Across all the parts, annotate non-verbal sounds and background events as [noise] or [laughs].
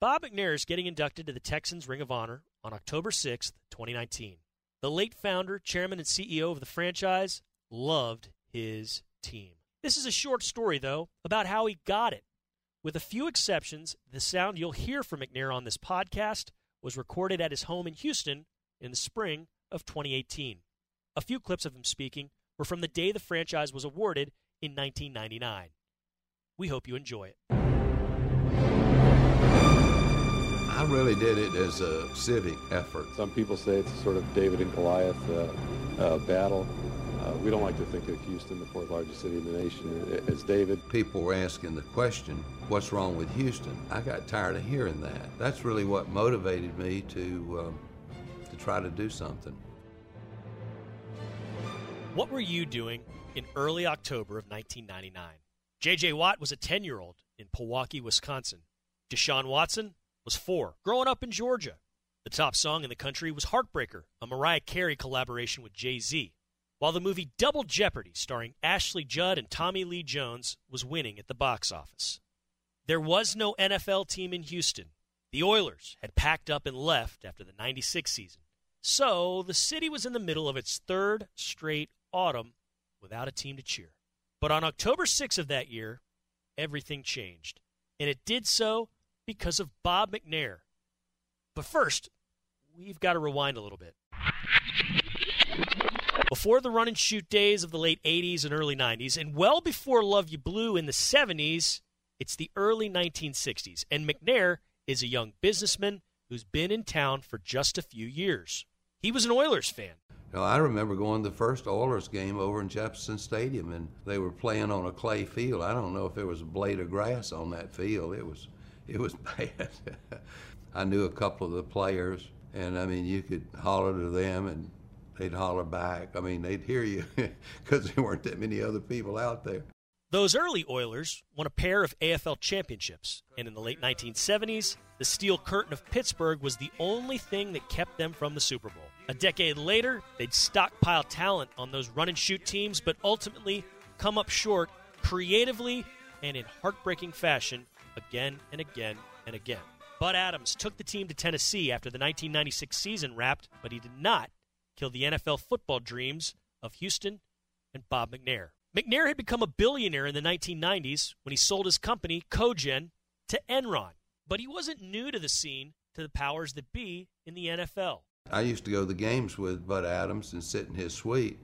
Bob McNair is getting inducted to the Texans Ring of Honor on October 6th, 2019. The late founder, chairman, and CEO of the franchise loved his team. This is a short story, though, about how he got it. With a few exceptions, the sound you'll hear from McNair on this podcast was recorded at his home in Houston in the spring of 2018. A few clips of him speaking were from the day the franchise was awarded in 1999. We hope you enjoy it. I really did it as a civic effort. Some people say it's a sort of David and Goliath uh, uh, battle. Uh, we don't like to think of Houston, the fourth largest city in the nation, as David. People were asking the question, what's wrong with Houston? I got tired of hearing that. That's really what motivated me to, um, to try to do something. What were you doing in early October of 1999? J.J. Watt was a 10 year old in Pewaukee, Wisconsin. Deshaun Watson was four, growing up in Georgia. The top song in the country was Heartbreaker, a Mariah Carey collaboration with Jay Z, while the movie Double Jeopardy, starring Ashley Judd and Tommy Lee Jones, was winning at the box office. There was no NFL team in Houston. The Oilers had packed up and left after the 96 season. So the city was in the middle of its third straight autumn without a team to cheer. But on October 6 of that year, everything changed. And it did so because of Bob McNair. But first, we've got to rewind a little bit. Before the run and shoot days of the late 80s and early 90s, and well before Love You Blue in the 70s, it's the early 1960s, and McNair is a young businessman who's been in town for just a few years. He was an Oilers fan. Know, I remember going to the first Oilers game over in Jeppesen Stadium, and they were playing on a clay field. I don't know if there was a blade of grass on that field. It was [laughs] it was bad. I knew a couple of the players, and I mean, you could holler to them, and they'd holler back. I mean, they'd hear you [laughs] because there weren't that many other people out there. Those early Oilers won a pair of AFL championships, and in the late 1970s, the Steel Curtain of Pittsburgh was the only thing that kept them from the Super Bowl. A decade later, they'd stockpile talent on those run and shoot teams, but ultimately come up short creatively and in heartbreaking fashion again and again and again. Bud Adams took the team to Tennessee after the 1996 season wrapped, but he did not kill the NFL football dreams of Houston and Bob McNair. McNair had become a billionaire in the 1990s when he sold his company, Cogen, to Enron. But he wasn't new to the scene to the powers that be in the NFL. I used to go to the games with Bud Adams and sit in his suite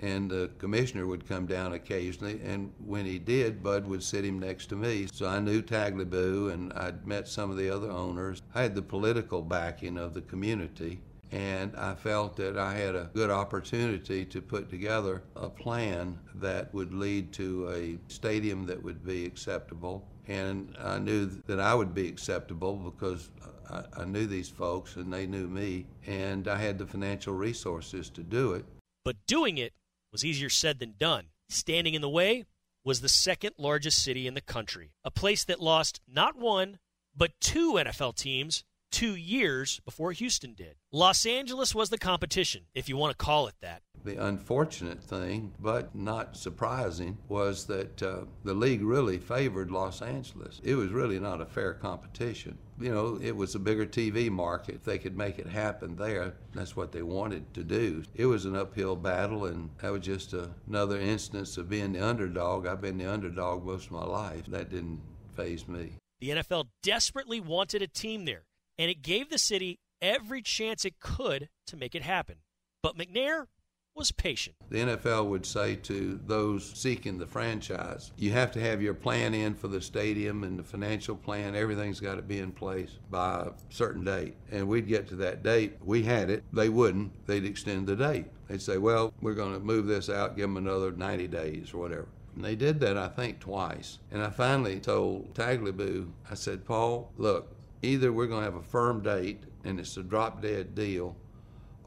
and the commissioner would come down occasionally and when he did bud would sit him next to me. So i knew tagliabue and i'd met some of the other owners. I had the political backing of the community and i felt that i had a good opportunity to put together a plan that would lead to a stadium that would be acceptable. And i knew that i would be acceptable because I, I knew these folks and they knew me and i had the financial resources to do it. But doing it was easier said than done. Standing in the way was the second largest city in the country, a place that lost not one, but two NFL teams two years before Houston did. Los Angeles was the competition, if you want to call it that. The unfortunate thing, but not surprising, was that uh, the league really favored Los Angeles. It was really not a fair competition. You know, it was a bigger TV market. If they could make it happen there, that's what they wanted to do. It was an uphill battle, and that was just a, another instance of being the underdog. I've been the underdog most of my life. That didn't phase me. The NFL desperately wanted a team there and it gave the city every chance it could to make it happen. But McNair was patient. The NFL would say to those seeking the franchise, you have to have your plan in for the stadium and the financial plan. Everything's got to be in place by a certain date. And we'd get to that date. We had it. They wouldn't. They'd extend the date. They'd say, well, we're going to move this out, give them another 90 days or whatever. And they did that, I think, twice. And I finally told Tagliabue, I said, Paul, look, either we're going to have a firm date and it's a drop dead deal,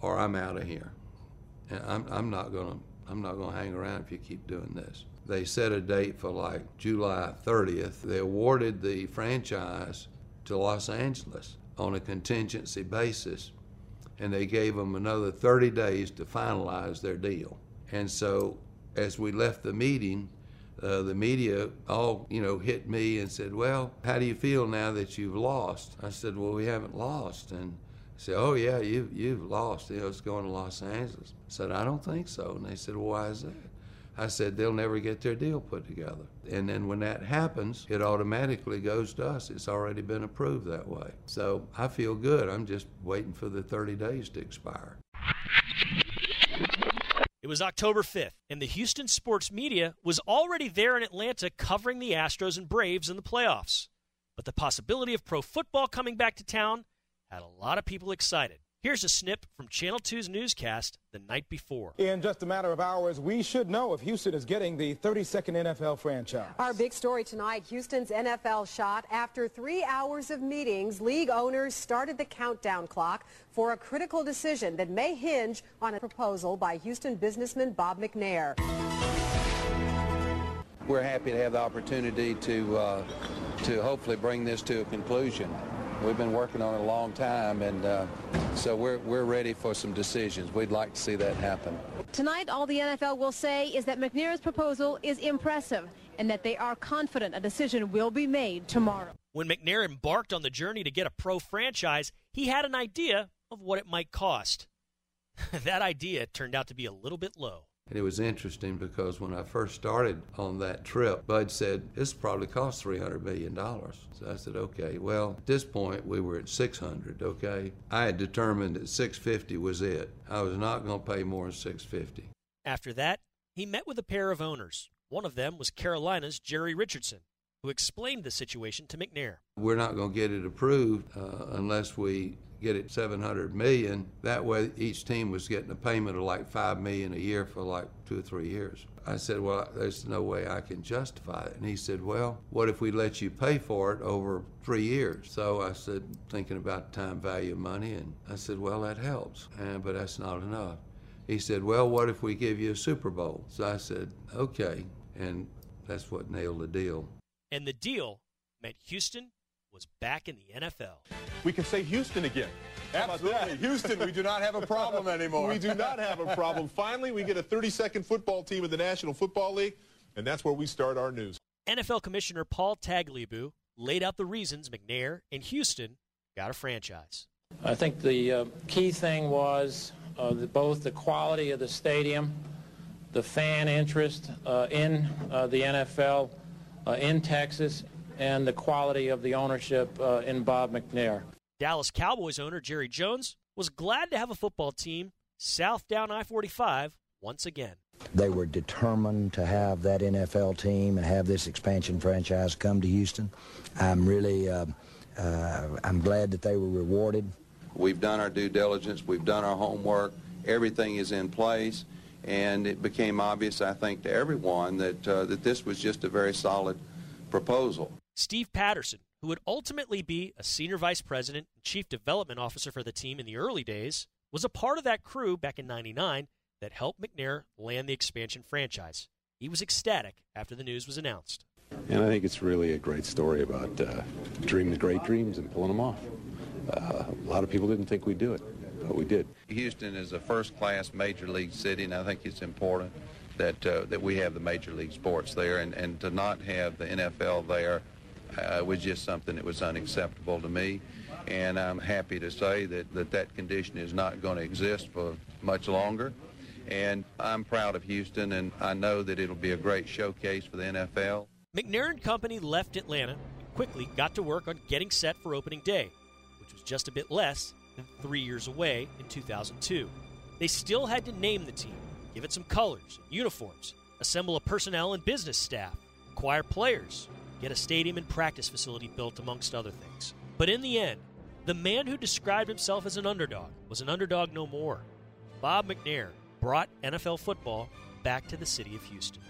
or I'm out of here. And I'm, I'm not going to I'm not going to hang around if you keep doing this. They set a date for like July 30th. They awarded the franchise to Los Angeles on a contingency basis, and they gave them another 30 days to finalize their deal. And so, as we left the meeting, uh, the media all, you know, hit me and said, Well, how do you feel now that you've lost? I said, Well, we haven't lost. And Said, Oh, yeah, you, you've lost. You know, it's going to Los Angeles. I said, I don't think so. And they said, well, Why is that? I said, They'll never get their deal put together. And then when that happens, it automatically goes to us. It's already been approved that way. So I feel good. I'm just waiting for the 30 days to expire. It was October 5th, and the Houston sports media was already there in Atlanta covering the Astros and Braves in the playoffs. But the possibility of pro football coming back to town had a lot of people excited. Here's a snip from Channel 2's newscast the night before. In just a matter of hours, we should know if Houston is getting the 32nd NFL franchise. Our big story tonight, Houston's NFL shot. After three hours of meetings, league owners started the countdown clock for a critical decision that may hinge on a proposal by Houston businessman Bob McNair. We're happy to have the opportunity to, uh, to hopefully bring this to a conclusion. We've been working on it a long time, and uh, so we're, we're ready for some decisions. We'd like to see that happen. Tonight, all the NFL will say is that McNair's proposal is impressive and that they are confident a decision will be made tomorrow. When McNair embarked on the journey to get a pro franchise, he had an idea of what it might cost. [laughs] that idea turned out to be a little bit low. And it was interesting because when I first started on that trip, Bud said, this probably cost $300 million. So I said, okay, well, at this point we were at 600, okay? I had determined that 650 was it. I was not going to pay more than 650. After that, he met with a pair of owners. One of them was Carolina's Jerry Richardson, who explained the situation to McNair. We're not going to get it approved uh, unless we get it 700 million. That way, each team was getting a payment of like five million a year for like two or three years. I said, "Well, there's no way I can justify it." And he said, "Well, what if we let you pay for it over three years?" So I said, thinking about time value of money, and I said, "Well, that helps, uh, but that's not enough." He said, "Well, what if we give you a Super Bowl?" So I said, "Okay," and that's what nailed the deal. And the deal meant Houston was back in the NFL. We can say Houston again. Absolutely. Houston, we do not have a problem anymore. we do not have a problem. Finally, we get a 32nd football team in the National Football League, and that's where we start our news. NFL Commissioner Paul Tagliabue laid out the reasons McNair and Houston got a franchise. I think the uh, key thing was uh, the, both the quality of the stadium, the fan interest uh, in uh, the NFL uh, in Texas, and the quality of the ownership uh, in Bob McNair. Dallas Cowboys owner Jerry Jones was glad to have a football team south down I 45 once again. They were determined to have that NFL team and have this expansion franchise come to Houston. I'm really, uh, uh, I'm glad that they were rewarded. We've done our due diligence. We've done our homework. Everything is in place, and it became obvious, I think, to everyone that uh, that this was just a very solid proposal. Steve Patterson, who would ultimately be a senior vice president and chief development officer for the team in the early days, was a part of that crew back in 99 that helped McNair land the expansion franchise. He was ecstatic after the news was announced. And I think it's really a great story about uh, dreaming the great dreams and pulling them off. Uh, a lot of people didn't think we'd do it, but we did. Houston is a first-class major league city, and I think it's important that uh, that we have the major league sports there, and, and to not have the NFL there uh, was just something that was unacceptable to me. And I'm happy to say that that, that condition is not going to exist for much longer. And I'm proud of Houston, and I know that it'll be a great showcase for the NFL. McNair and Company left Atlanta quickly got to work on getting set for opening day, which was just a bit less than three years away in 2002. They still had to name the team, give it some colors, uniforms, assemble a personnel and business staff, acquire players, get a stadium and practice facility built, amongst other things. But in the end, the man who described himself as an underdog was an underdog no more. Bob McNair brought NFL football back to the city of Houston.